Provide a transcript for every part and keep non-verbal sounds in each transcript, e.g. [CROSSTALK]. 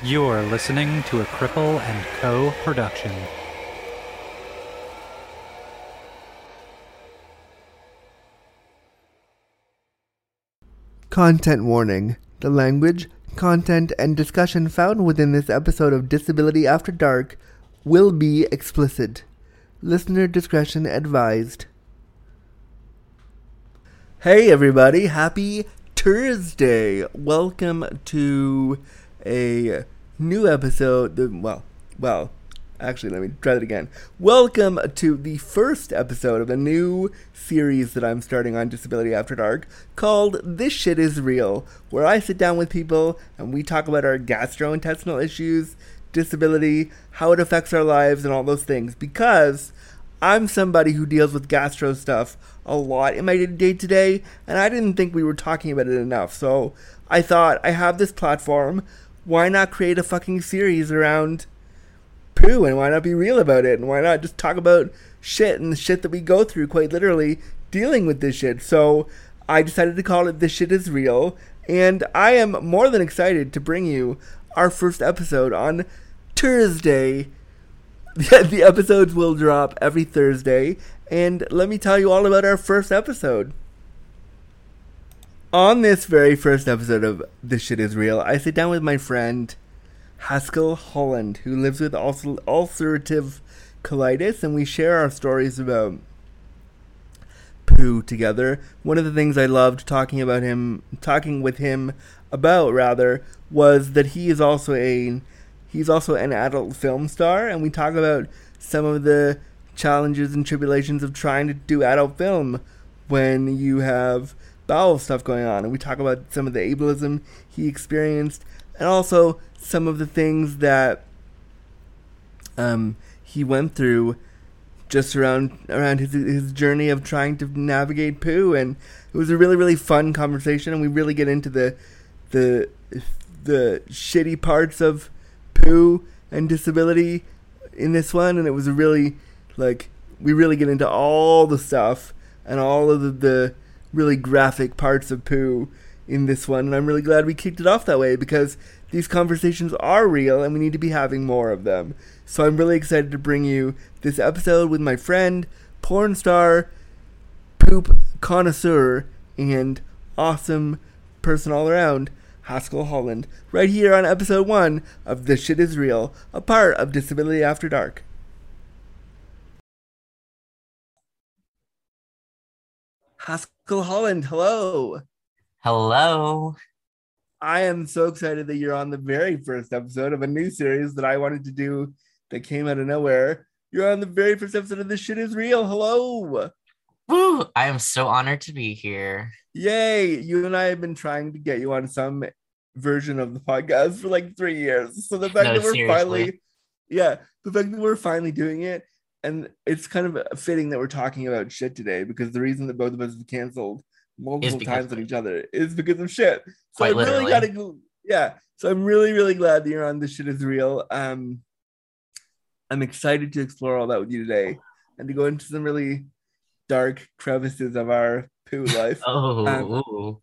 You're listening to a Cripple and Co. production. Content warning. The language, content, and discussion found within this episode of Disability After Dark will be explicit. Listener discretion advised. Hey, everybody. Happy Thursday. Welcome to a new episode. Well, well, actually, let me try that again. Welcome to the first episode of a new series that I'm starting on Disability After Dark called This Shit Is Real, where I sit down with people and we talk about our gastrointestinal issues, disability, how it affects our lives, and all those things. Because I'm somebody who deals with gastro stuff a lot in my day to day, and I didn't think we were talking about it enough. So I thought I have this platform. Why not create a fucking series around poo and why not be real about it? And why not just talk about shit and the shit that we go through quite literally dealing with this shit? So I decided to call it This Shit Is Real, and I am more than excited to bring you our first episode on Thursday. [LAUGHS] the episodes will drop every Thursday, and let me tell you all about our first episode. On this very first episode of This Shit Is Real, I sit down with my friend Haskell Holland, who lives with ulcer- ulcerative colitis, and we share our stories about poo together. One of the things I loved talking about him, talking with him about rather, was that he is also a he's also an adult film star, and we talk about some of the challenges and tribulations of trying to do adult film when you have bowel stuff going on. And we talk about some of the ableism he experienced, and also some of the things that um, he went through just around around his his journey of trying to navigate poo and it was a really really fun conversation and we really get into the the the shitty parts of poo and disability in this one and it was really like we really get into all the stuff and all of the, the really graphic parts of poo in this one and I'm really glad we kicked it off that way because these conversations are real and we need to be having more of them. So I'm really excited to bring you this episode with my friend, porn star, poop connoisseur, and awesome person all around, Haskell Holland, right here on episode one of This Shit Is Real, a part of Disability After Dark. Haskell Holland, hello. Hello. I am so excited that you're on the very first episode of a new series that I wanted to do that came out of nowhere. You're on the very first episode of This Shit Is Real. Hello. Woo! I am so honored to be here. Yay. You and I have been trying to get you on some version of the podcast for like three years. So the fact No, that we're seriously. finally, yeah, the fact that we're finally doing it, and it's kind of fitting that we're talking about shit today because the reason that both of us have canceled multiple times on each other is because of shit. So I really gotta go. Yeah. So I'm really, really glad that you're on This Shit Is Real. Um, I'm excited to explore all that with you today and to go into some really dark crevices of our poo [LAUGHS] life. Oh, Um,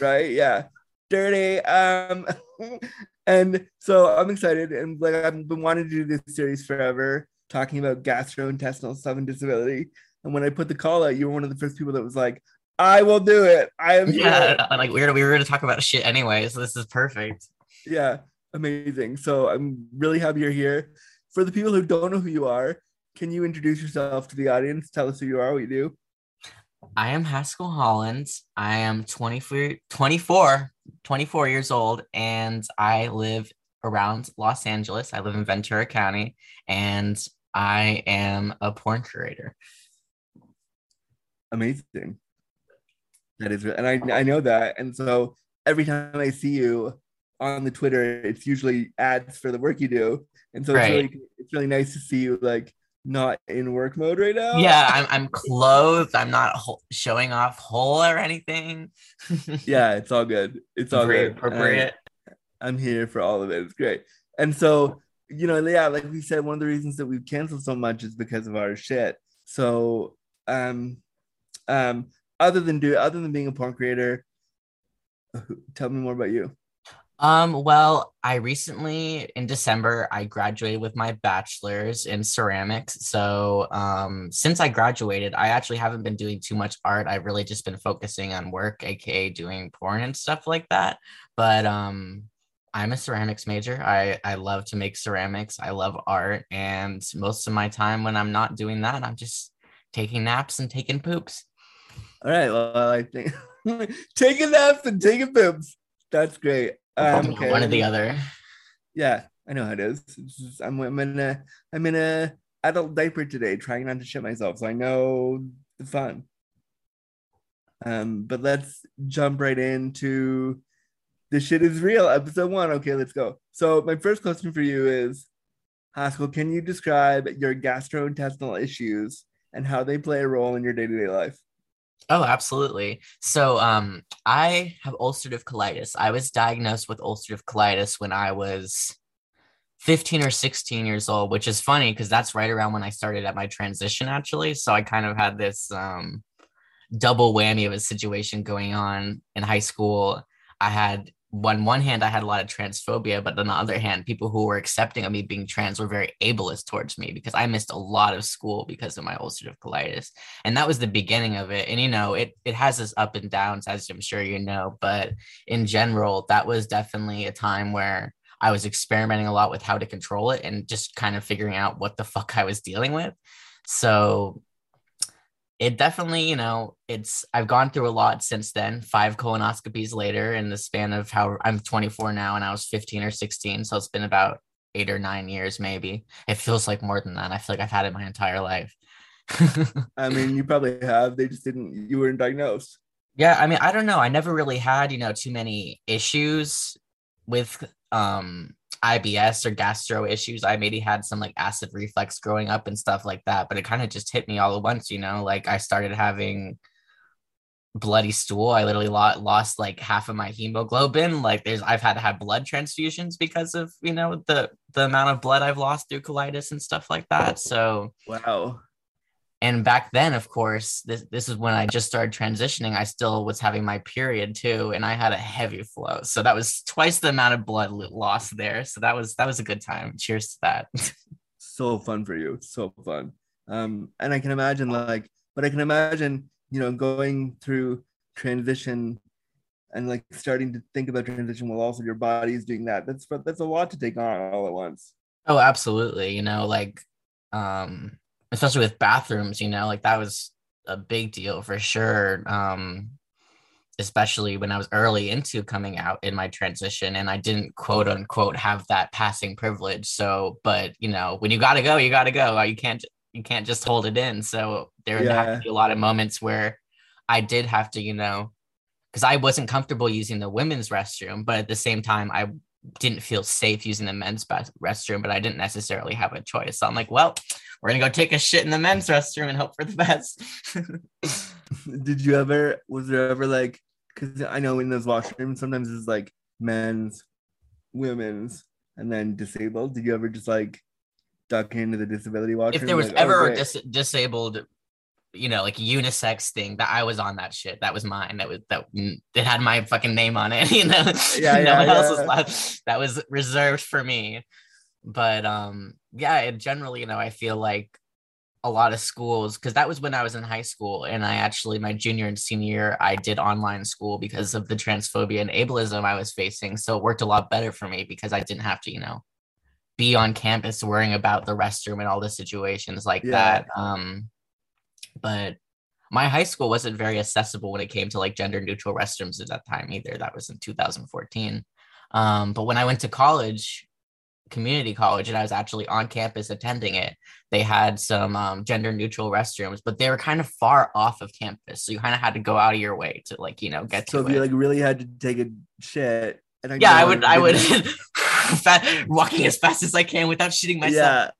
right? Yeah. Dirty. Um [LAUGHS] and so I'm excited and like I've been wanting to do this series forever, talking about gastrointestinal stuff and disability. And when I put the call out, you were one of the first people that was like, I will do it. I am here." [LAUGHS] yeah. Like we were, we were going to talk about shit anyway, so this is perfect. Yeah, amazing. So I'm really happy you're here. For the people who don't know who you are, can you introduce yourself to the audience? Tell us who you are, what you do. I am Haskell Holland. I am 24, 24, 24 years old, and I live around Los Angeles. I live in Ventura County, and I am a porn curator. Amazing. That is, and I I know that, and so every time I see you on the Twitter, it's usually ads for the work you do, and so it's really it's really nice to see you like not in work mode right now. Yeah, I'm, I'm clothed. I'm not ho- showing off whole or anything. [LAUGHS] yeah, it's all good. It's all Very good. appropriate. I'm here for all of it. It's great. And so, you know, yeah, like we said, one of the reasons that we've canceled so much is because of our shit. So, um, um, other than do other than being a porn creator, tell me more about you. Um, well, I recently in December I graduated with my bachelor's in ceramics. So, um, since I graduated, I actually haven't been doing too much art. I've really just been focusing on work, aka doing porn and stuff like that. But um, I'm a ceramics major. I I love to make ceramics. I love art, and most of my time when I'm not doing that, I'm just taking naps and taking poops. All right. Well, I think [LAUGHS] taking naps and taking poops. That's great. Um, okay. One or the other. Yeah, I know how it is. Just, I'm, I'm in a I'm in a adult diaper today, trying not to shit myself. So I know the fun. Um, but let's jump right into the shit is real, episode one. Okay, let's go. So my first question for you is, Haskell, can you describe your gastrointestinal issues and how they play a role in your day to day life? Oh, absolutely. So, um, I have ulcerative colitis. I was diagnosed with ulcerative colitis when I was 15 or 16 years old, which is funny because that's right around when I started at my transition, actually. So I kind of had this um, double whammy of a situation going on in high school. I had on one hand, I had a lot of transphobia, but on the other hand, people who were accepting of me being trans were very ableist towards me because I missed a lot of school because of my ulcerative colitis. And that was the beginning of it. And you know, it it has its up and downs, as I'm sure you know. But in general, that was definitely a time where I was experimenting a lot with how to control it and just kind of figuring out what the [LAUGHS] fuck I was dealing with. So it definitely, you know, it's I've gone through a lot since then. Five colonoscopies later, in the span of how I'm 24 now, and I was 15 or 16, so it's been about eight or nine years, maybe. It feels like more than that. I feel like I've had it my entire life. [LAUGHS] I mean, you probably have. They just didn't. You weren't diagnosed. Yeah, I mean, I don't know. I never really had, you know, too many issues with um IBS or gastro issues. I maybe had some like acid reflux growing up and stuff like that, but it kind of just hit me all at once, you know, like I started having bloody stool. I literally lost, lost like half of my hemoglobin. Like there's I've had to have blood transfusions because of, you know, the the amount of blood I've lost through colitis and stuff like that. So wow and back then of course this, this is when i just started transitioning i still was having my period too and i had a heavy flow. So that was twice the amount of blood lost there. So that was that was a good time. Cheers to that. [LAUGHS] So fun for you. So fun. Um and i can imagine like but i can imagine you know going through transition and like starting to think about transition while also your body is doing that. That's that's a lot to take on all at once. Oh absolutely. You know like um especially with bathrooms, you know, like that was a big deal for sure. Um, especially when I was early into coming out in my transition and I didn't quote unquote have that passing privilege. So, but you know, when you gotta go, you gotta go. You can't you can't just hold it in. So there yeah. have to be a lot of moments where I did have to, you know, because I wasn't comfortable using the women's restroom, but at the same time, I didn't feel safe using the men's restroom, but I didn't necessarily have a choice. So I'm like, well, we're gonna go take a shit in the men's restroom and hope for the best. [LAUGHS] Did you ever? Was there ever like? Because I know in those washrooms sometimes it's like men's, women's, and then disabled. Did you ever just like duck into the disability washroom? If there was like, ever oh, a dis- disabled you know, like unisex thing that I was on that shit. That was mine. That was that it had my fucking name on it, [LAUGHS] you know. Yeah, [LAUGHS] yeah, one yeah. else was left. That was reserved for me. But um, yeah, generally, you know, I feel like a lot of schools because that was when I was in high school, and I actually my junior and senior year I did online school because of the transphobia and ableism I was facing. So it worked a lot better for me because I didn't have to, you know, be on campus worrying about the restroom and all the situations like yeah. that. Um, but my high school wasn't very accessible when it came to like gender neutral restrooms at that time either. That was in 2014. Um, but when I went to college, community college, and I was actually on campus attending it, they had some um, gender neutral restrooms, but they were kind of far off of campus. So you kind of had to go out of your way to like, you know, get so to if it. you like really had to take a shit. And I yeah, I would, I would [LAUGHS] walking as fast as I can without shitting myself. Yeah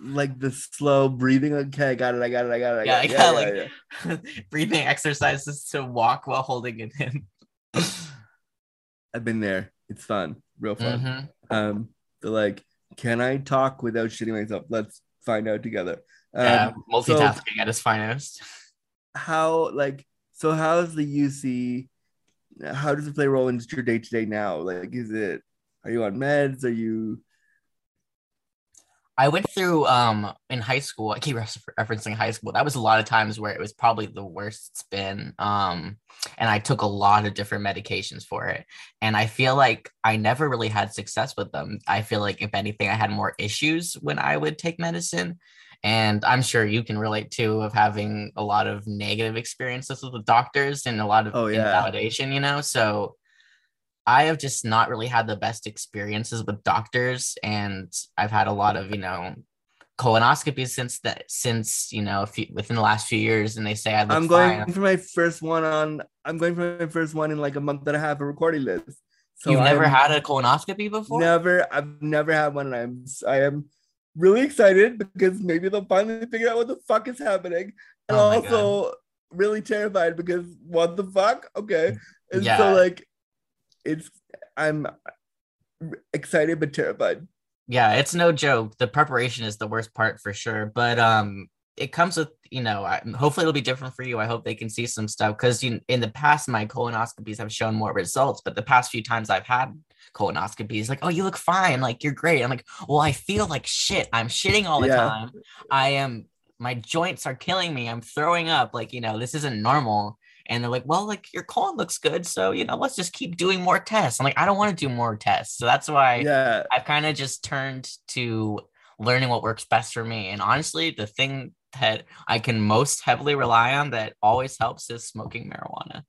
like the slow breathing. Okay, I got it. I got it. I got it. I got yeah, it. Yeah, yeah, like yeah. [LAUGHS] breathing exercises to walk while holding it in. I've been there. It's fun, real fun. Mm-hmm. Um, like, can I talk without shitting myself? Let's find out together. Um, yeah, multitasking so, at its finest. How like so? How's the UC? How does it play a role in your day to day now? Like, is it Are you on meds? Are you I went through um in high school. I keep referencing high school. That was a lot of times where it was probably the worst it's been. Um, and I took a lot of different medications for it. And I feel like I never really had success with them. I feel like if anything, I had more issues when I would take medicine. And I'm sure you can relate too of having a lot of negative experiences with the doctors and a lot of Oh, yeah. invalidation, you know. So I have just not really had the best experiences with doctors, and I've had a lot of you know colonoscopies since that since you know a few, within the last few years, and they say I I'm going fine. for my first one on I'm going for my first one in like a month and a half of recording list. So You've never I'm had a colonoscopy before? never I've never had one and I'm I am really excited because maybe they'll finally figure out what the fuck is happening. And Oh also really terrified because what the fuck? Okay. And Yeah. so like it's I'm excited but terrified. Yeah, it's no joke. The preparation is the worst part for sure, but um, it comes with you know. I, hopefully, it'll be different for you. I hope they can see some stuff because you in the past my colonoscopies have shown more results, but the past few times I've had colonoscopies, like, oh, you look fine, like you're great. I'm like, well, I feel like shit. I'm shitting all the Yeah. time. I am. My joints are killing me. I'm throwing up. Like you know, this isn't normal. And they're like, well, like your colon looks good, so you know, let's just keep doing more tests. I'm like, I don't want to do more tests, so that's why. Yeah. I've kind of just turned to learning what works best for me. And honestly, the thing that I can most heavily rely on that always helps is smoking marijuana.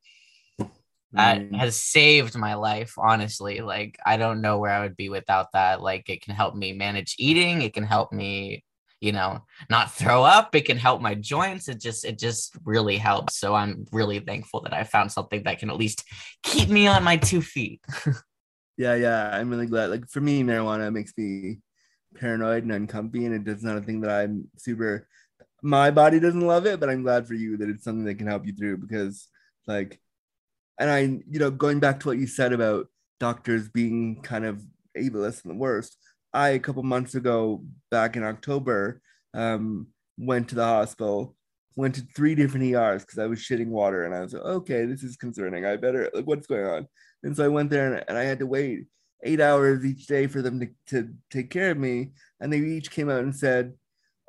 That Mm. has saved my life, honestly. Like, I don't know where I would be without that. Like, it can help me manage eating, it can help me, you know, not throw up, it can help my joints. It just, it just really helps. So I'm really thankful that I found something that can at least keep me on my two feet. [LAUGHS] Yeah, yeah. I'm really glad. Like for me, marijuana makes me paranoid and uncomfy, and it does not a thing that I'm super. My body doesn't love it, but I'm glad for you that it's something that can help you through because, like, and I, you know, going back to what you said about doctors being kind of ableist and the worst. I a couple months ago, back in October, um, went to the hospital, went to three different ERs because I was shitting water, and I was like, okay, this is concerning. I better like, what's going on? And so I went there and, and I had to wait eight hours each day for them to, to take care of me. And they each came out and said,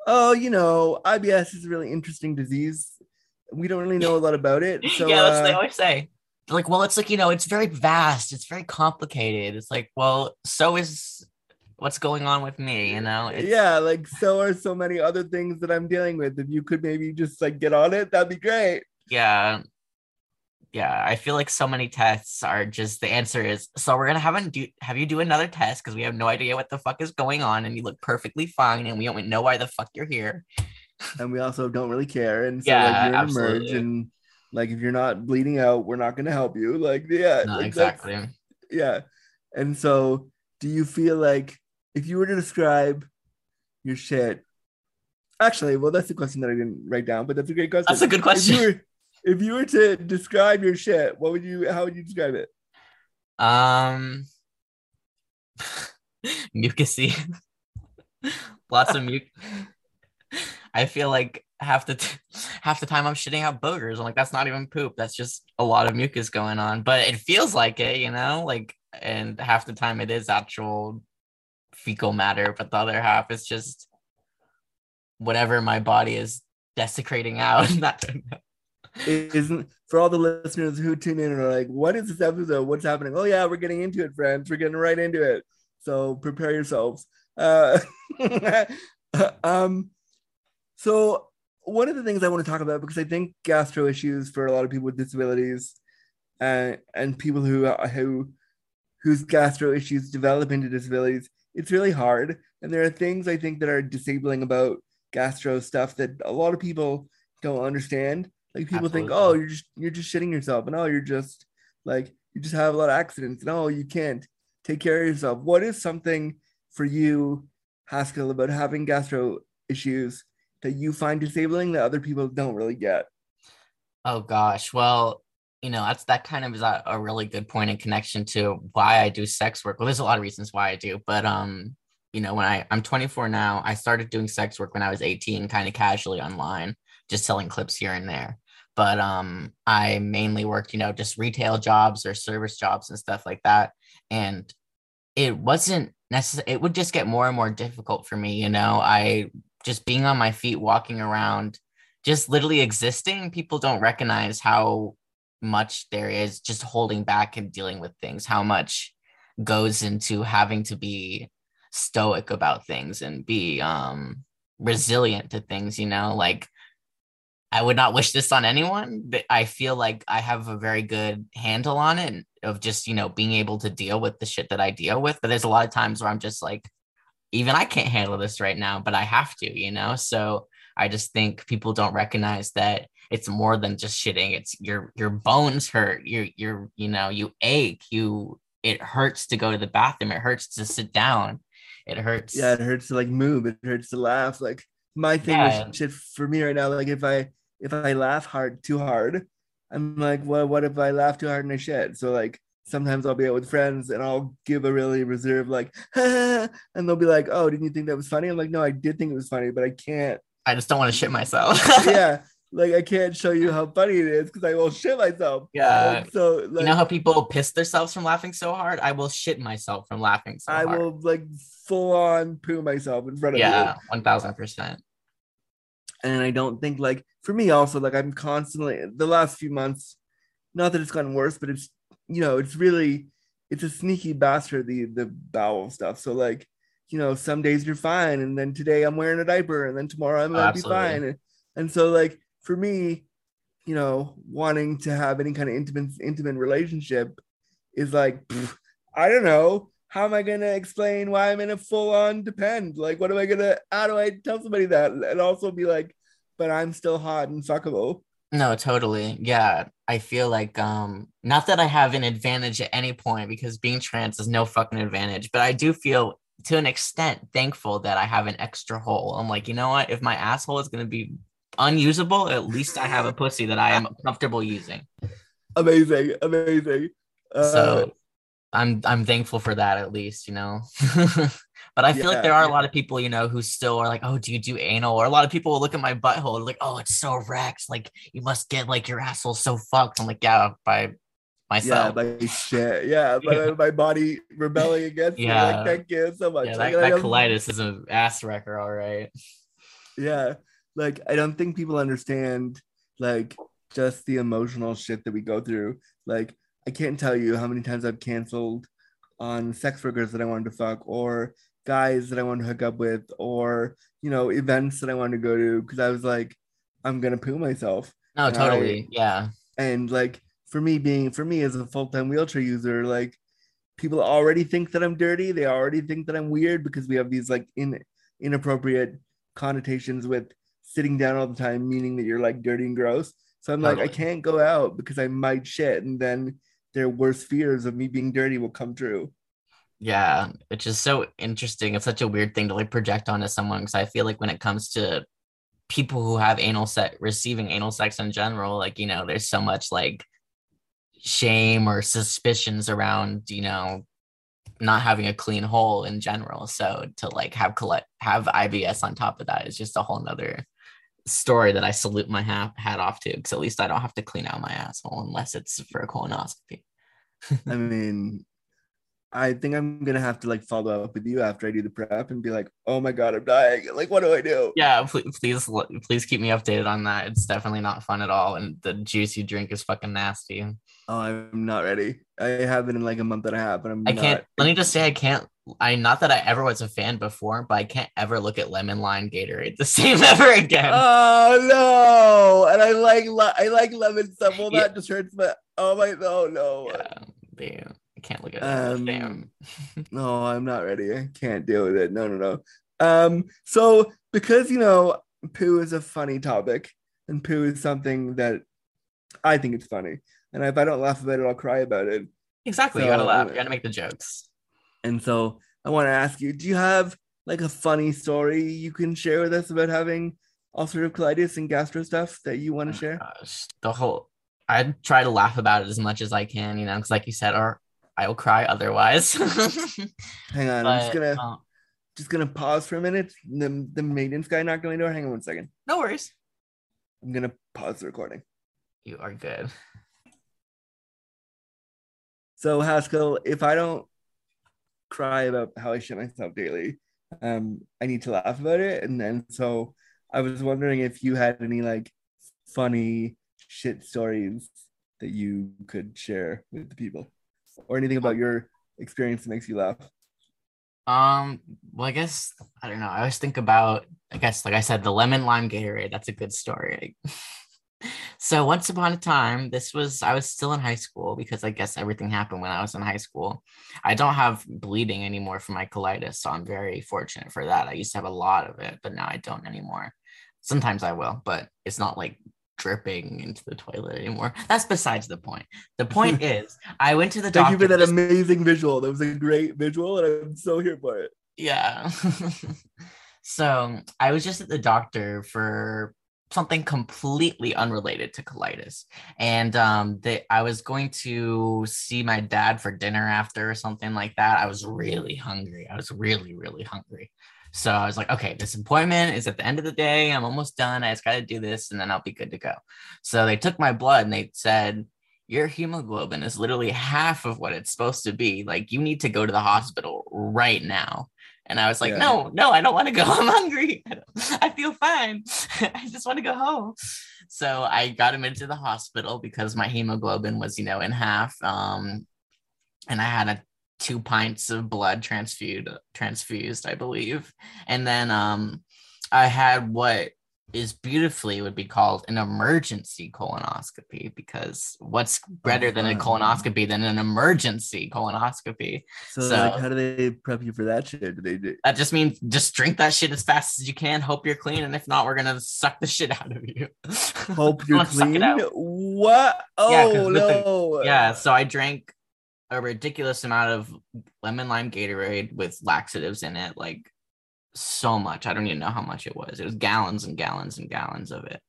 Oh, you know, IBS is a really interesting disease. We don't really know a lot about it. So yeah, that's what they uh, always say. They're like, well, it's like, you know, it's very vast, it's very complicated. It's like, well, so is what's going on with me, you know? It's, yeah, like so are so many other things that I'm dealing with. If you could maybe just like get on it, that'd be great. yeah. Yeah, I feel like so many tests are just the answer is so we're gonna have him do have you do another test because we have no idea what the fuck is going on and you look perfectly fine and we don't know why the fuck you're here. And we also don't really care. And so Yeah, like you're in absolutely. and like if you're not bleeding out, we're not gonna help you. Like, yeah, No, like, exactly. yeah and so do you feel like if you were to describe your shit actually well that's the question that i didn't write down but that's a great question That's a good if question. you were, if you were to describe your shit what would you how would you describe it Um, [LAUGHS] mucusy. [LAUGHS] Lots of mucus. I feel like half the t- half the time I'm shitting out boogers. I'm like, that's not even poop. That's just a lot of mucus going on. But it feels like it, you know. Like, and half the time it is actual fecal matter, but the other half is just whatever my body is desecrating out. [LAUGHS] Isn't for all the listeners who tune in and are like what is this episode? What's happening? Oh yeah we're getting into it friends. We're getting right into it. So prepare yourselves. Uh [LAUGHS] um so one of the things i want to talk about because i think gastro issues for a lot of people with disabilities and and people who who whose gastro issues develop into disabilities it's really hard. And there are things i think that are disabling about gastro stuff that a lot of people don't understand. Like people think oh you're just you're just shitting yourself and oh you're just like you just have a lot of accidents and oh you can't take care of yourself. What is something for you haskell about having gastro issues that you find disabling that other people don't really get? Oh gosh. Well, you know, that's that kind of is a, a really good point in connection to why I do sex work. Well, there's a lot of reasons why I do, but um, you know, when I I'm 24 now, I started doing sex work when I was 18, kind of casually online, just selling clips here and there. But um, I mainly worked, you know, just retail jobs or service jobs and stuff like that. And it wasn't necessary. It would just get more and more difficult for me. You know, I just being on my feet, walking around, just literally existing. People don't recognize how much there is just holding back and dealing with things. How much goes into having to be stoic about things and be um resilient to things. You know, like I would not wish this on anyone, but I feel like I have a very good handle on it of just, you know, being able to deal with the shit that I deal with. But there's a lot of times where I'm just like, even I can't handle this right now, but I have to, you know? So I just think people don't recognize that it's more than just shitting. It's your your bones hurt. You're you're, you know, you ache, you it hurts to go to the bathroom, it hurts to sit down. It hurts. Yeah, it hurts to like move, it hurts to laugh. Like my thing Yeah. with shit for me right now, like if I if I laugh hard too hard, I'm like, well, what if I laugh too hard and I shit? So like sometimes I'll be out with friends and I'll give a really reserved like, [LAUGHS] and they'll be like, oh, didn't you think that was funny? I'm like, no, I did think it was funny, but I can't. I just don't want to shit myself. [LAUGHS] yeah, like I can't show you how funny it is because I will shit myself. Yeah. Like, so like, you know how people piss themselves from laughing so hard? I will shit myself from laughing so I hard. will like full on poo myself in front of you. yeah, one thousand percent. and I don't think like for me also like I'm constantly the last few months, not that it's gotten worse, but it's you know it's really it's a sneaky bastard the the bowel stuff. So like you know some days you're fine, and then today I'm wearing a diaper, and then tomorrow I'm gonna be fine, and, and so like for me, you know, wanting to have any kind of intimate intimate relationship is like pff, I don't know. How am I gonna explain why I'm in a full on depend? Like, what am I gonna? How do I tell somebody that and also be like, but I'm still hot and fuckable? No, totally. Yeah. I feel like um not that I have an advantage at any point because being trans is no fucking advantage, but I do feel to an extent thankful that I have an extra hole. I'm like, you know what? If my asshole is gonna be unusable, at least I have a pussy that I am comfortable using. Amazing, amazing. Uh, So I'm I'm thankful for that at least, you know. [LAUGHS] but I feel Yeah, like there are a lot of people, you know, who still are like, "Oh, do you do anal?" Or a lot of people will look at my butthole like, "Oh, it's so erect. Like you must get like your asshole so fucked." I'm like, "Yeah, by myself." yeah, myself." my shit. Yeah, my, Yeah. [LAUGHS] my body rebelling against me. Yeah. Like, thank you so much. Yeah, Like, that, I that colitis is an ass wrecker, all right. yeah like i don't think people understand like just the emotional shit that we go through like i can't tell you how many times i've canceled on sex workers that i wanted to fuck or guys that i wanted to hook up with or you know events that i wanted to go to because i was like i'm gonna poo myself No, And totally. yeah. and like for me being for me as a full-time wheelchair user like people already think that i'm dirty they already think that i'm weird because we have these like in inappropriate connotations with sitting down all the time meaning that you're like dirty and gross so i'm like i can't go out because i might shit and then their worst fears of me being dirty will come true Yeah, which is so interesting. It's such a weird thing to like project onto someone because I feel like when it comes to people who have anal sex, receiving anal sex in general, like you know, there's so much like shame or suspicions around, you know, not having a clean hole in general. So to like have collect have IBS on top of that is just a whole nother story that I salute my hat, hat off to because at least I don't have to clean out my asshole unless it's for a colonoscopy. i mean i think i'm gonna have to like follow up with you after i do the prep and be like oh my god i'm dying. Like what do i do? Yeah please, please please keep me updated on that. It's definitely not fun at all and the juice you drink is fucking nasty Oh, I'm not ready. I have it in like a month and a half, and I'm i not. can't let me just say i can't i not that i ever was a fan before but i can't ever look at lemon lime gatorade the [LAUGHS] same ever again Oh no! And I like I like lemon stuff. Well, Yeah. that just hurts my. Oh my! Oh no! yeah, damn. i can't look at it Um, damn No, I'm not ready. I can't deal with it. No, no, no. Um. So because you know, poo is a funny topic, and poo is something that I think it's funny, and if I don't laugh about it, I'll cry about it. exactly you gotta laugh uh, you gotta make the jokes And so I want to ask you: Do you have like a funny story you can share with us about having ulcerative colitis and gastro stuff that you want to share? Gosh, the whole i try to laugh about it as much as i can you know because like you said or i will cry otherwise [LAUGHS] Hang on, I'm just gonna uh, just gonna pause for a minute. The the maintenance guy knocked on my door. Hang on one second. no worries I'm gonna pause the recording. you are good So Haskell, if I don't cry about how I shit myself daily. Um, I need to laugh about it, and then so I was wondering if you had any like funny shit stories that you could share with the people, or anything about your experience that makes you laugh. Um, well, I guess I don't know. I always think about, I guess, like I said, the lemon lime Gatorade. That's a good story. [LAUGHS] so once upon a time, this was I was still in high school because I guess everything happened when I was in high school. I don't have bleeding anymore from my colitis, so I'm very fortunate for that. I used to have a lot of it, but now I don't anymore. Sometimes I will, but it's not like dripping into the toilet anymore. That's besides the point. The point [LAUGHS] is, I went to the Thank doctor. you for that amazing visual. That was a great visual, and I'm so here for it. yeah. [LAUGHS] so I was just at the doctor for something completely unrelated to colitis, and um, they, I was going to see my dad for dinner after or something like that. I was really hungry. I was really, really hungry. So I was like, okay, this appointment is at the end of the day. I'm almost done. I just got to do this and then I'll be good to go. So they took my blood and they said, your hemoglobin is literally half of what it's supposed to be. Like, you need to go to the hospital right now. And I was like, Yeah. no, no, I don't want to go. [LAUGHS] I'm hungry. I, I feel fine. [LAUGHS] I just want to go home. So I got him into the hospital because my hemoglobin was, you know, in half. Um, and I had a two pints of blood transfused, transfused, I believe. And then um, I had what is beautifully would be called an emergency colonoscopy because what's better than a uh-huh. colonoscopy than an emergency colonoscopy? So, So- like, how do they prep you for that shit? Do they do? That just means just drink that shit as fast as you can. Hope you're clean, and if not, we're gonna suck the shit out of you. [LAUGHS] Hope you're Wanna suck it clean. What? Yeah, Oh the- no! yeah, so I drank a ridiculous amount of lemon lime Gatorade with laxatives in it, like so much. I don't even know how much it was. It was gallons and gallons and gallons of it.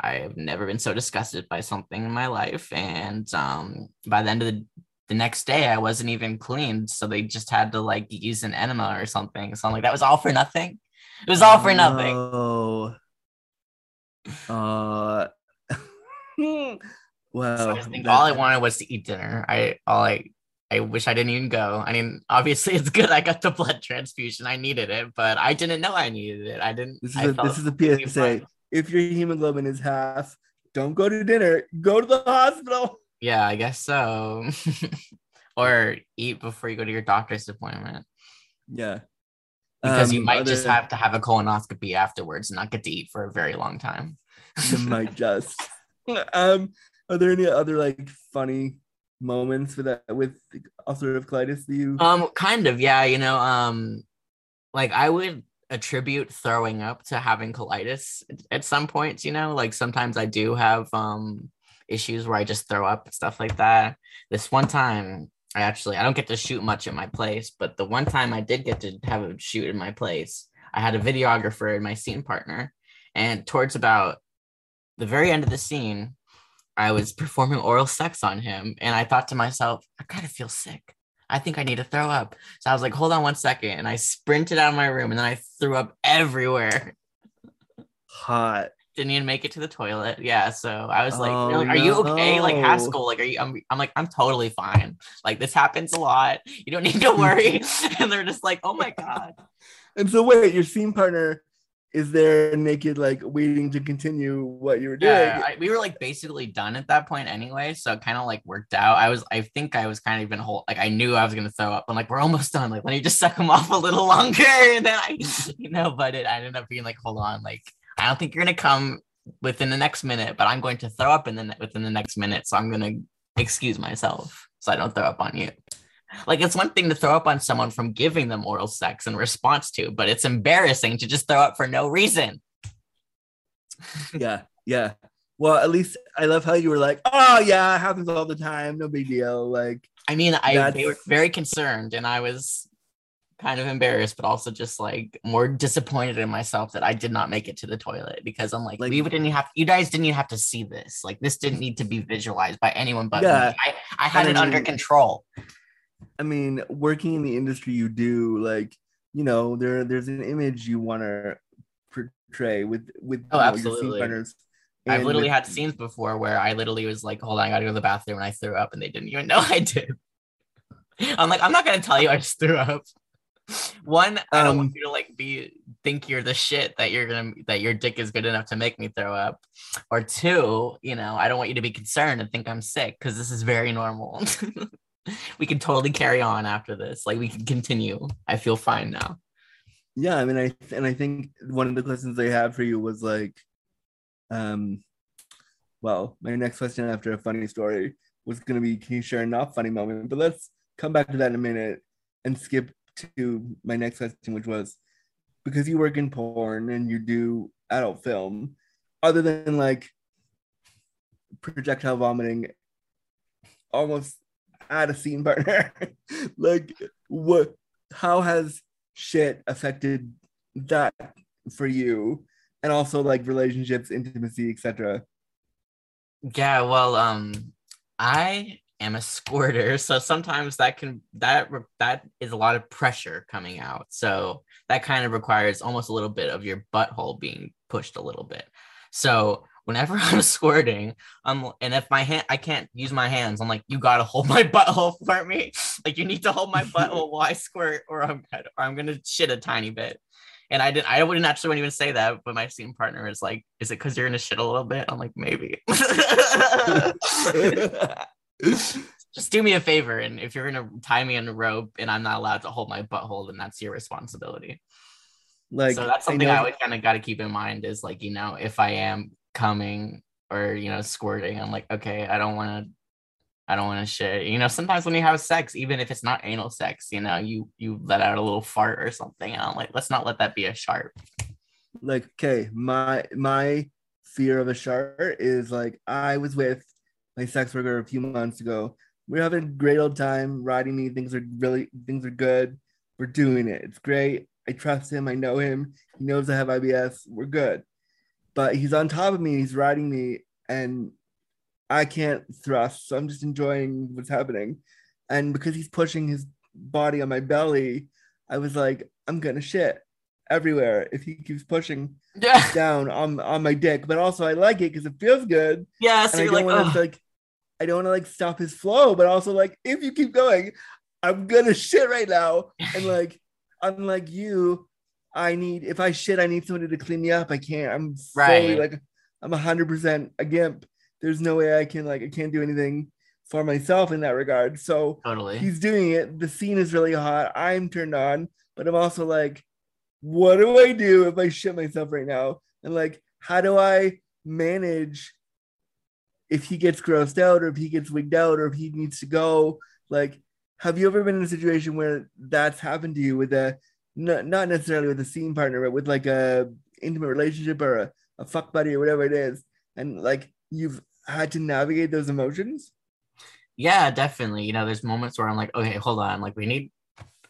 I have never been so disgusted by something in my life. And um, by the end of the, the next day, I wasn't even cleaned. So they just had to like use an enema or something. So I'm like, that was all for nothing. It was all for nothing. Oh. Uh. wow. [LAUGHS] So I all I wanted was to eat dinner. I all I I wish I didn't even go. I mean, obviously [LAUGHS] it's good I got the blood transfusion. I needed it, but I didn't know I needed it. I didn't. This is I a this is a PSA. If your hemoglobin is half, don't go to dinner. Go to the hospital. Yeah, I guess so. [LAUGHS] or eat before you go to your doctor's appointment Yeah. because you Um, might just have to have a colonoscopy afterwards and not get to eat for a very long time. you might [LAUGHS] just. Um, are there any other like funny moments with that with ulcerative colitis that you? Um, kind of, yeah. You know, um, like I would attribute throwing up to having colitis at- at some points. You know, like sometimes I do have um issues where I just throw up and stuff like that. This one time, I actually I don't get to shoot much at my place, but the one time I did get to have a shoot in my place, I had a videographer and my scene partner, and towards about the very end of the scene. I was performing oral sex on him, and I thought to myself, I kind of feel sick. I think I need to throw up. So I was like, hold on one second. And I sprinted out of my room and then I threw up everywhere. Hot. Didn't even make it to the toilet. Yeah. So I was like, Oh, are you okay? Like no. Haskell, like, are you, I'm, I'm like, I'm totally fine. Like this happens a lot. You don't need to worry. [LAUGHS] and they're just like, oh my [LAUGHS] God. And so wait, your scene partner is there naked, like waiting to continue what you were doing. Yeah, I, we were like basically done at that point anyway, so it kind of like worked out. I was, I think I was kind of even whole, like I knew I was gonna throw up. I'm like, we're almost done. Like, let me just suck them off a little longer, [LAUGHS] and then I, you know, but it, I ended up being like, hold on, like I don't think you're gonna come within the next minute, but I'm going to throw up in the within the next minute, so I'm gonna excuse myself so I don't throw up on you. Like it's one thing to throw up on someone from giving them oral sex in response to, but it's embarrassing to just throw up for no reason. yeah, yeah. Well, at least I love how you were like, oh yeah, it happens all the time, no big deal. Like, I mean, I they were very concerned, and I was kind of embarrassed, but also just like more disappointed in myself that I did not make it to the toilet because I'm like, Like- we didn't have you guys didn't even have to see this. Like, this didn't need to be visualized by anyone but Yeah. me. I, I had it under control. I mean, working in the industry you do, like, you know, there there's an image you want to portray with with Oh, you know, absolutely. partners. I've literally with- had scenes before where I literally was like, hold on, I gotta go to the bathroom, and I threw up, and they didn't even [LAUGHS] know I did. I'm like, I'm not gonna tell you I just threw up. One, I don't Um, want you to like be think you're the shit that you're gonna that your dick is good enough to make me throw up. Or two, you know, I don't want you to be concerned and think I'm sick because this is very normal. [LAUGHS] [LAUGHS] we can totally carry on after this. Like we can continue. I feel fine now. Yeah, I mean, I and I think one of the questions I had for you was like, um, well, my next question after a funny story was going to be, can you share a not funny moment? But let's come back to that in a minute and skip to my next question, which was because you work in porn and you do adult film, other than like projectile vomiting, almost at a scene partner, [LAUGHS] like what? How has shit affected that for you and also like relationships intimacy etc Yeah, well, um, I am a squirter, [LAUGHS] so sometimes that can that that is a lot of pressure coming out. So that kind of requires almost a little bit of your butthole being pushed a little bit. So whenever [LAUGHS] I'm squirting, I'm and if my hand I can't use my hands, I'm like, you gotta hold my [LAUGHS] butthole for me. Like you need to hold my [LAUGHS] butthole while I squirt, or I'm or I'm gonna shit a tiny bit. And I didn't I wouldn't actually even say that, but my scene partner is like, is it because you're gonna shit a little bit? I'm like, maybe. Just do me a favor, and if you're gonna tie me in a rope and I'm not allowed to hold my butthole, then that's your responsibility. like so that's something I, know- always kind of got to keep in mind is like, you know, if I am coming or you know squirting, I'm like, okay, I don't want to, I don't want to shit. You know, sometimes when you have sex, even if it's not anal sex, you know, you you let out a little fart or something, and I'm like, let's not let that be a shart. like okay my my fear of a shart is like i was with my sex worker a few months ago. We are having a great old time riding me things are really things are good. We're doing it. It's great. I trust him. I know him. He knows i have ibs we're good but he's on top of me he's riding me and i can't thrust so i'm just enjoying what's happening and because he's pushing his body on my belly i was like i'm gonna shit everywhere if he keeps pushing Yeah, [LAUGHS] down on on my dick, but also I like it because it feels good. yeah. So I you're don't like, to like, I don't want to like stop his flow, but also like if you keep going, I'm gonna shit right now. And [LAUGHS] like, unlike you, I need if I shit, I need somebody to clean me up. I can't. I'm fully Right. like, I'm hundred percent a gimp. There's no way I can like I can't do anything for myself in that regard. So totally. he's doing it. The scene is really hot. I'm turned on, but I'm also like, what do I do if I shit myself right now? And like, how do I manage if he gets grossed out or if he gets wigged out or if he needs to go? Like, have you ever been in a situation where that's happened to you with a not, not necessarily with a scene partner, but with like a intimate relationship or a, a fuck buddy or whatever it is, and like you've had to navigate those emotions? Yeah, definitely. You know, there's moments where I'm like, okay, hold on, like we need,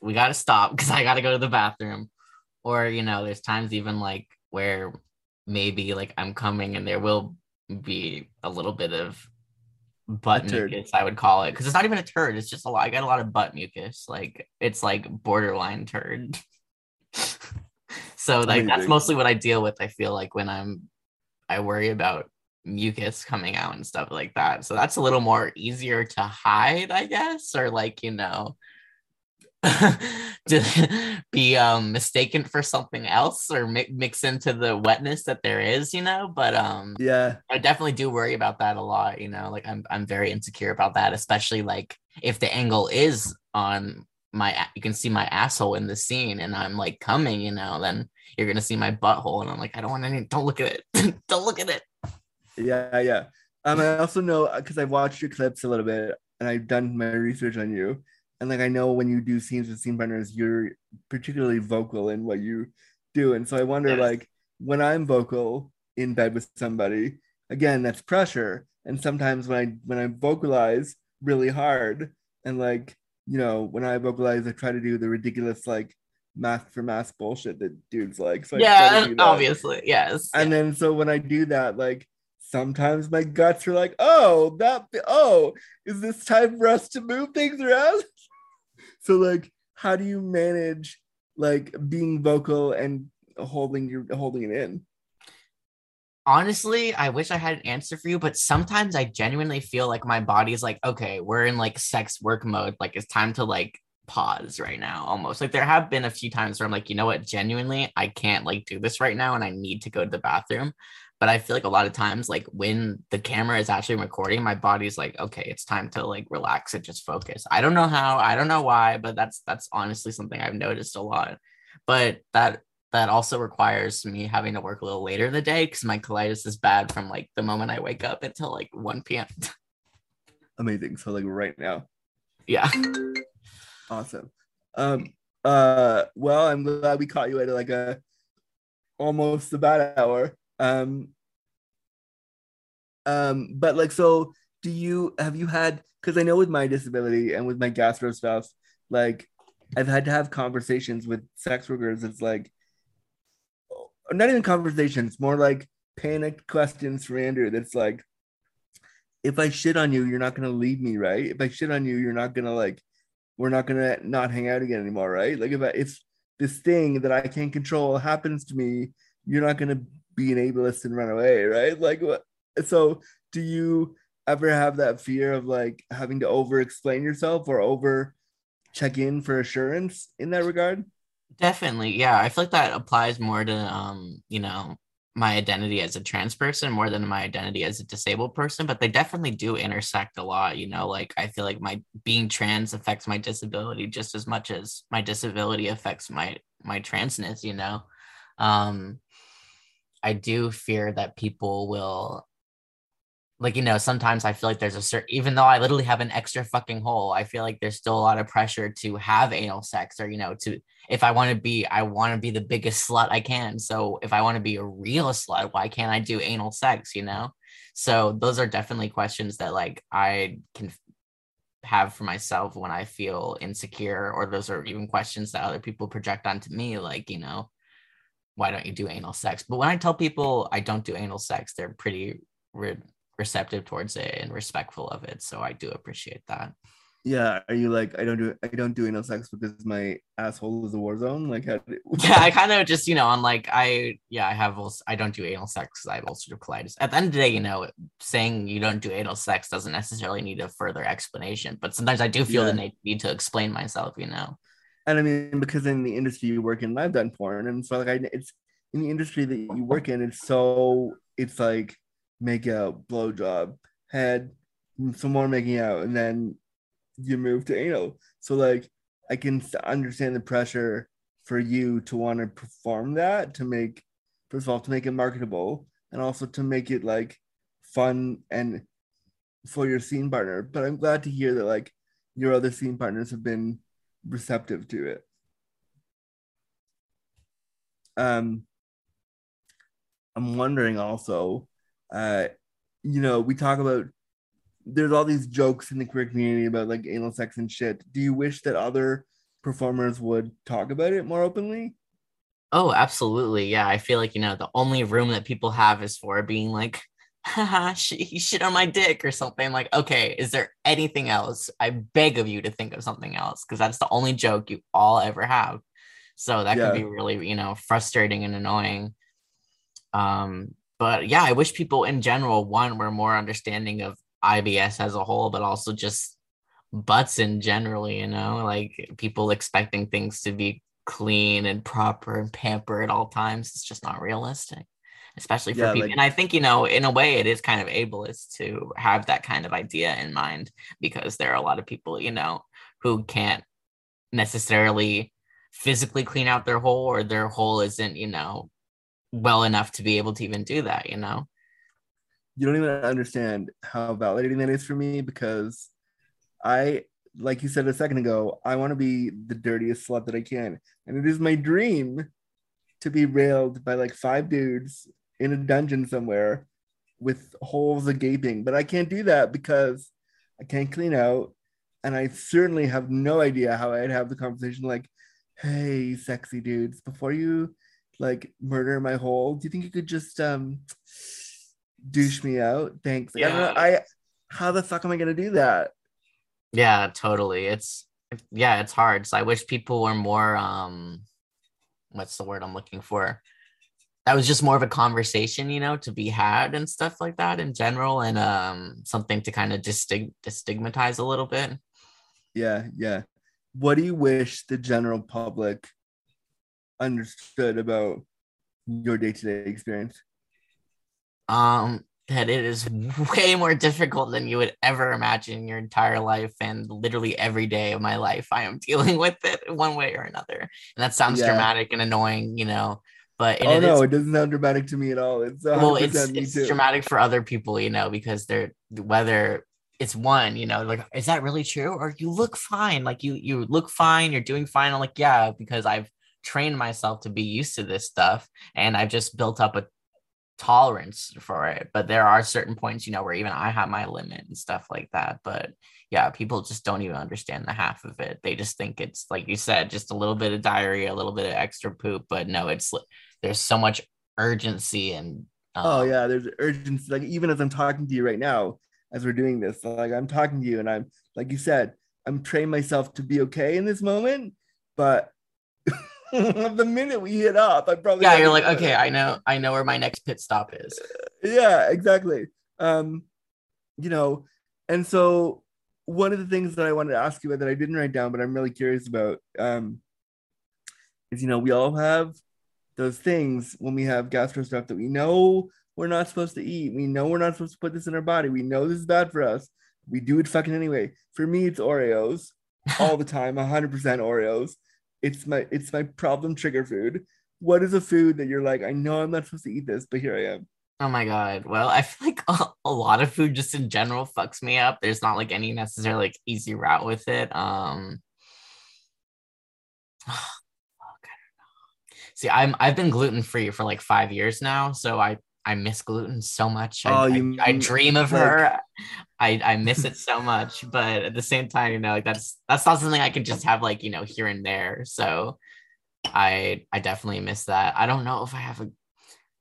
we got to stop because I got to go to the bathroom. Or, you know, there's times even like where maybe like I'm coming and there will be a little bit of butt mucus, I would call it. Because it's not even a turd, it's just a lot. I got a lot of butt mucus. Like it's like borderline turd. [LAUGHS] [LAUGHS] so like that's mostly what I deal with. I feel like when I'm, I worry about mucus coming out and stuff like that. So that's a little more easier to hide, I guess, or like, you know, [LAUGHS] to be um mistaken for something else or mi- mix into the wetness that there is, you know, but um Yeah. I definitely do worry about that a lot, you know, like I'm I'm very insecure about that, especially like if the angle is on my you can see my asshole in the scene and I'm like coming, you know, then you're gonna see my butthole and I'm like, I don't want any don't look at it. [LAUGHS] don't look at it. Yeah, yeah. Um, I also know because I've watched your clips a little bit and I've done my research on you. And like I know when you do scenes with scene partners, you're particularly vocal in what you do. And so I wonder, Yes. like, when I'm vocal in bed with somebody, again, that's pressure. And sometimes when I when I vocalize really hard and like, you know, when I vocalize, I try to do the ridiculous like masc for masc bullshit that dudes like. So yeah, to do and that. obviously, yes. And then so when I do that, like sometimes my guts are like, oh, that oh, is this time for us to move things around? [LAUGHS] so like, how do you manage like being vocal and holding your holding it in? Honestly, I wish I had an answer for you, but sometimes I genuinely feel like my body's like, okay, we're in like sex work mode. Like it's time to like pause right now almost. Like there have been a few times where I'm like, you know what, genuinely, I can't like do this right now and I need to go to the bathroom. But I feel like a lot of times, like when the camera is actually recording, my body's like, okay, it's time to like relax and just focus. I don't know how, I don't know why, but that's that's honestly something I've noticed a lot. But that that also requires me having to work a little later in the day because my colitis is bad from like the moment I wake up until like 1 p.m. [LAUGHS] Amazing. So like right now. yeah. Awesome. Um uh well I'm glad we caught you at like a almost a bad hour. Um um but like so do you have you had because I know with my disability and with my gastro stuff, like I've had to have conversations with sex workers. It's like not even conversations, more like panicked questions for Andrew. That's like, if I shit on you, you're not gonna leave me, right? If I shit on you, you're not gonna like, we're not gonna not hang out again anymore, right? Like if I, if this thing that I can't control happens to me, you're not gonna be an ableist and run away, right? Like what? So do you ever have that fear of like having to over explain yourself or over check in for assurance in that regard? Definitely. Yeah. I feel like that applies more to um, you know, my identity as a trans person more than my identity as a disabled person, but they definitely do intersect a lot, you know, like I feel like my being trans affects my disability just as much as my disability affects my my transness, you know. Um I do fear that people will like you know sometimes i feel like there's a certain even though i literally have an extra fucking hole i feel like there's still a lot of pressure to have anal sex or you know to if i want to be i want to be the biggest slut i can. So if i want to be a real slut why can't i do anal sex you know? So those are definitely questions that like i can have for myself when i feel insecure or those are even questions that other people project onto me like you know why don't you do anal sex? But when i tell people i don't do anal sex they're pretty receptive towards it and respectful of it. So I do appreciate that. Yeah, are you like I don't do I don't do anal sex because my asshole is a war zone? Like, how did [LAUGHS] yeah, I [LAUGHS] kind of just you know I'm like I yeah I have also, I don't do anal sex because I have ulcerative colitis. At the end of the day, you know, saying you don't do anal sex doesn't necessarily need a further explanation, but sometimes I do feel yeah. the need to explain myself. You know, and I mean because in the industry you work in, I've done porn, and so like I it's in the industry that you work in, it's so it's like make out, blowjob, head, some more making out, and then you move to anal. So like I can understand the pressure for you to want to perform that to make first of all to make it marketable and also to make it like fun and for your scene partner. But I'm glad to hear that like your other scene partners have been receptive to it. Um I'm wondering also uh, you know, we talk about there's all these jokes in the queer community about like anal sex and shit. Do you wish that other performers would talk about it more openly? Oh, absolutely. Yeah. I feel like, you know, the only room that people have is for being like, haha, he shit on my dick or something. Like, okay, is there anything else? I beg of you to think of something else because that's the only joke you all ever have. So that yeah. can be really, you know, frustrating and annoying. Um, but yeah, I wish people in general, one, were more understanding of IBS as a whole, but also just butts in generally, you know, like people expecting things to be clean and proper and pamper at all times. It's just not realistic, especially for yeah, people. Like, and I think, you know, in a way, it is kind of ableist to have that kind of idea in mind because there are a lot of people, you know, who can't necessarily physically clean out their hole or their hole isn't, you know, well enough to be able to even do that, you know? You don't even understand how validating that is for me because I, like you said a second ago, I want to be the dirtiest slut that I can. And it is my dream to be railed by like five dudes in a dungeon somewhere with holes a gaping. But I can't do that because I can't clean out. And I certainly have no idea how I'd have the conversation like, hey, sexy dudes, before you like murder my hole. Do you think you could just um douche me out? Thanks. Like, yeah. I, I how the fuck am I gonna do that? Yeah, totally. It's yeah, it's hard. So I wish people were more um what's the word I'm looking for? that was just more of a conversation, you know, to be had and stuff like that in general, and um, something to kind of distig- destigmatize a little bit. Yeah, yeah. What do you wish the general public understood about your day to day experience? Um, that it is way more difficult than you would ever imagine in your entire life, and literally every day of my life, I am [LAUGHS] dealing with it one way or another. And that sounds Yeah. dramatic and annoying, you know, but oh it no, it doesn't sound dramatic to me at all. It's well it's, it's too. dramatic for other people you know because they're whether it's one you know like is that really true or you look fine like you you look fine you're doing fine i'm like yeah because i've trained myself to be used to this stuff and i've just built up a tolerance for it but there are certain points you know where even i have my limit and stuff like that but yeah people just don't even understand the half of it they just think it's like you said just a little bit of diarrhea a little bit of extra poop but no it's there's so much urgency and Oh um, yeah, there's urgency. Like even as I'm talking to you right now, as we're doing this, like I'm talking to you, and I'm like you said, I'm training myself to be okay in this moment. But [LAUGHS] [LAUGHS] the minute we hit up, I probably yeah you're like okay there. i know i know where my next pit stop is [LAUGHS] yeah, exactly. Um, you know, and so one of the things that I wanted to ask you about that I didn't write down, but I'm really curious about, um, is you know we all have those things when we have gastro stuff that we know we're not supposed to eat. We know we're not supposed to put this in our body. We know this is bad for us. We do it fucking anyway. For me, it's Oreos all the time, 100% Oreos. It's my it's my problem trigger food. What is a food that you're like, I know I'm not supposed to eat this, but here I am. oh my god well i feel like a, a lot of food just in general fucks me up there's not like any necessarily like easy route with it um [SIGHS] fuck, I don't know. see i'm i've been gluten free for like five years now so i i miss gluten so much I, Oh, you I, mean, dream of like- her i i miss it so much but at the same time you know like that's that's not something i can just have like you know here and there so i i definitely miss that i don't know if i have a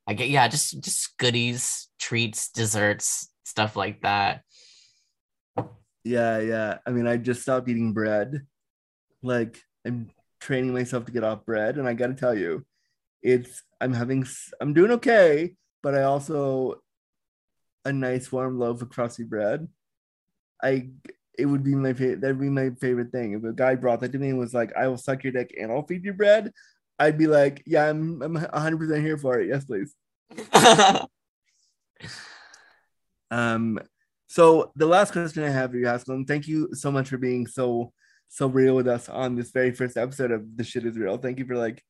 I get yeah, just just goodies, treats, desserts, stuff like that. Yeah, yeah. I mean, I just stopped eating bread. Like, I'm training myself to get off bread, and I got to tell you, it's I'm having I'm doing okay, but I also a nice warm loaf of crusty bread. I it would be my favorite. That'd be my favorite thing. If a guy brought that to me and was like, "I will suck your dick and I'll feed you bread," I'd be like, "Yeah, I'm I'm 100 percent here for it. Yes, please." [LAUGHS] Um, so the last question I have for you, Haskell, and thank you so much for being so so real with us on this very first episode of The Shit Is Real. Thank you for like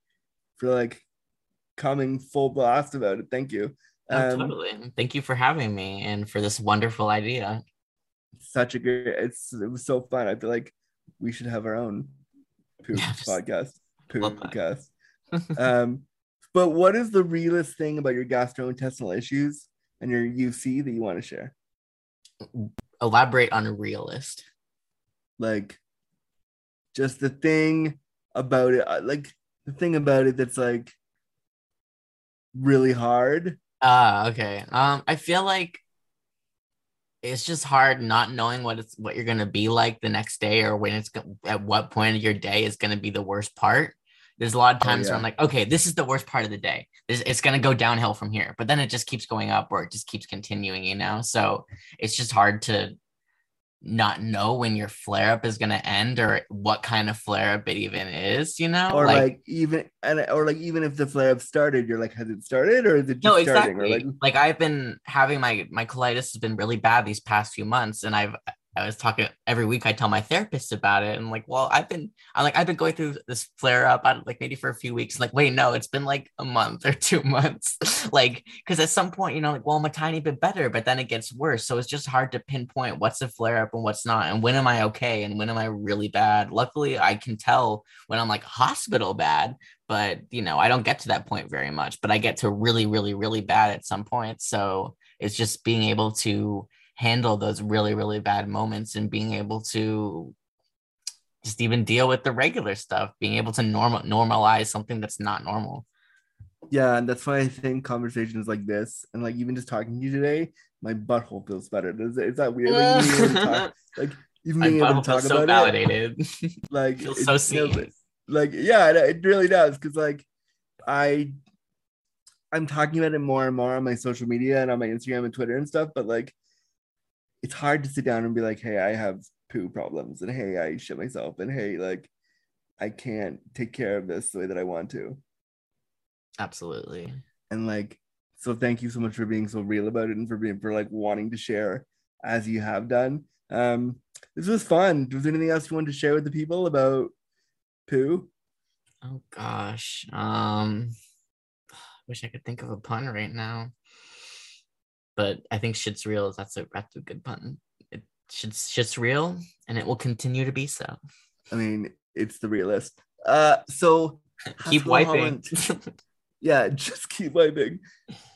for like coming full blast about it. Thank you. Oh, Um, totally. Thank you for having me and for this wonderful idea. Such a great. It's it was so fun. I feel like we should have our own poop [LAUGHS] Yeah, podcast. that. Poopcast. [LAUGHS] um, but what is the realest thing about your gastrointestinal issues and your UC that you want to share? Elaborate on a realist. like just the thing about it uh, like the thing about it that's like really hard Ah, okay. Um, I feel like it's just hard not knowing what it's what you're gonna be like the next day or when it's at what point of your day is gonna be the worst part. There's a lot of Oh, times where. I'm like, okay, this is the worst part of the day. This, it's gonna go downhill from here, but then it just keeps going up or it just keeps continuing, you know. So it's just hard to not know when your flare up is gonna end or what kind of flare up it even is, you know. or like, even and or like even if the flare up started you're like has it started or is it just no starting exactly or like like, i've been having my my colitis has been really bad these past few months and i've i was talking every week i tell my therapist about it and like well i've been i'm like i've been going through this flare up I, like maybe for a few weeks. Like wait no it's been like a month [LAUGHS] or two months. [LAUGHS] Like because at some point you know like well i'm a tiny bit better but then it gets worse so it's just hard to pinpoint what's a flare up and what's not and when am i okay and when am i really bad? Luckily i can tell when i'm like hospital bad but you know i don't get to that point very much but i get to really really really bad at some point so it's just being able to handle those really really bad moments and being able to just even deal with the regular stuff being able to normal normalize something that's not normal. Yeah and that's why i think conversations like this and like even just talking to you today my butthole feels better. Is, is that weird? Like, even being able to talk, [LAUGHS] like even my being able to talk feels so about it validated. [LAUGHS] like feels it- so seen. But- like yeah it, it really does because like i I'm talking about it more and more on my social media and on my Instagram and Twitter and stuff, but like it's hard to sit down and be like, hey, I have poo problems and hey, I shit myself and hey, like I can't take care of this the way that I want to. Absolutely. And like, so thank you so much for being so real about it and for being for like wanting to share as you have done. Um, this was fun. Was there anything else you wanted to share with the people about poo? Oh gosh. Um [SIGHS] wish I could think of a pun right now. But I think shit's real. That's a that's a good pun. It shit's shit's real and it will continue to be so. I mean, it's the realist. Uh so [LAUGHS] Keep wiping. [LAUGHS] Yeah, just keep wiping.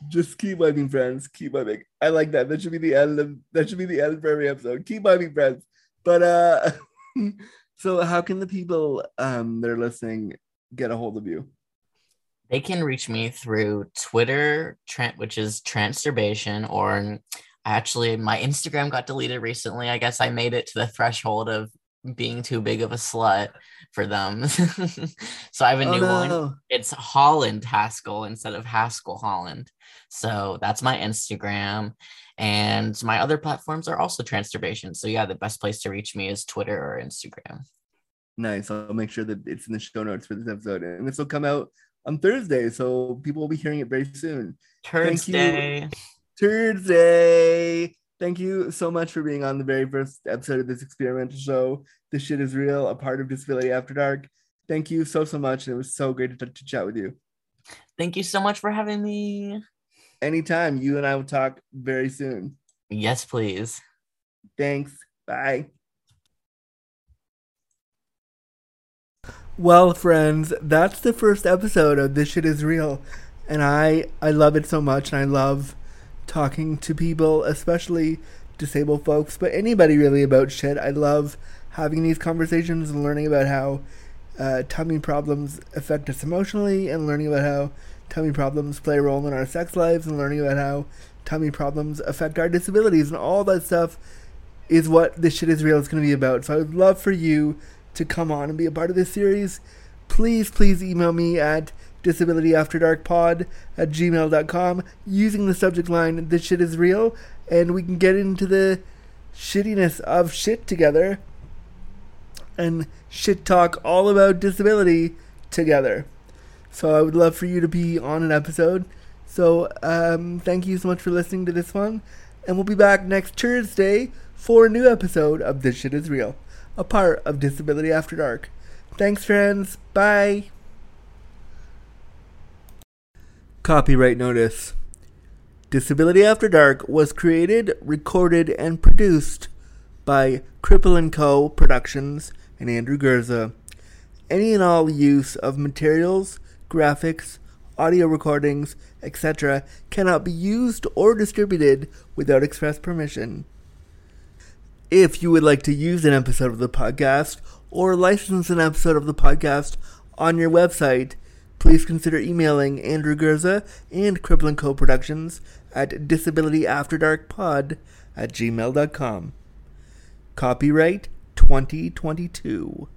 Just keep wiping, friends. Keep wiping. I like that. That should be the end of that should be the end for every episode. Keep wiping, friends. But uh [LAUGHS] so how can the people um that are listening get a hold of you? They can reach me through Twitter, Trent, which is Transturbation, or actually my Instagram got deleted recently. I guess I made it to the threshold of being too big of a slut for them. [LAUGHS] so I have a Oh, new one. It's Holland Haskell instead of Haskell Holland. So that's my Instagram. And my other platforms are also Transturbation. So yeah, the best place to reach me is Twitter or Instagram. Nice. I'll make sure that it's in the show notes for this episode. And this will come out on Thursday. So people will be hearing it very soon. Thank you. Thursday. Thursday. Thank you so much for being on the very first episode of this experimental show. This shit is real, a part of Disability After Dark. Thank you so, so much. And it was so great to, to chat with you. Thank you so much for having me. Anytime, you and I will talk very soon. Yes, please. Thanks. Bye. Well, friends, that's the first episode of This Shit Is Real. And I I love it so much and I love talking to people, especially disabled folks, but anybody really about shit. I love having these conversations and learning about how uh, tummy problems affect us emotionally and learning about how tummy problems play a role in our sex lives and learning about how tummy problems affect our disabilities and all that stuff is what this shit is real is going to be about. So I would love for you to come on and be a part of this series. Please, please email me at disabilityafterdarkpod at gmail.com using the subject line this shit is real and we can get into the shittiness of shit together and shit talk all about disability together. So I would love for you to be on an episode. So um, thank you so much for listening to this one. And we'll be back next Thursday for a new episode of This Shit Is Real, a part of Disability After Dark. Thanks, friends. Bye. Copyright notice. Disability After Dark was created, recorded, and produced by Cripple & Co. Productions and Andrew Gurza. Any and all use of materials, graphics, audio recordings, etc. cannot be used or distributed without express permission. If you would like to use an episode of the podcast or license an episode of the podcast on your website, please consider emailing Andrew Gurza and Cripple & Co. Productions at disabilityafterdarkpod at gmail.com. Copyright 2022.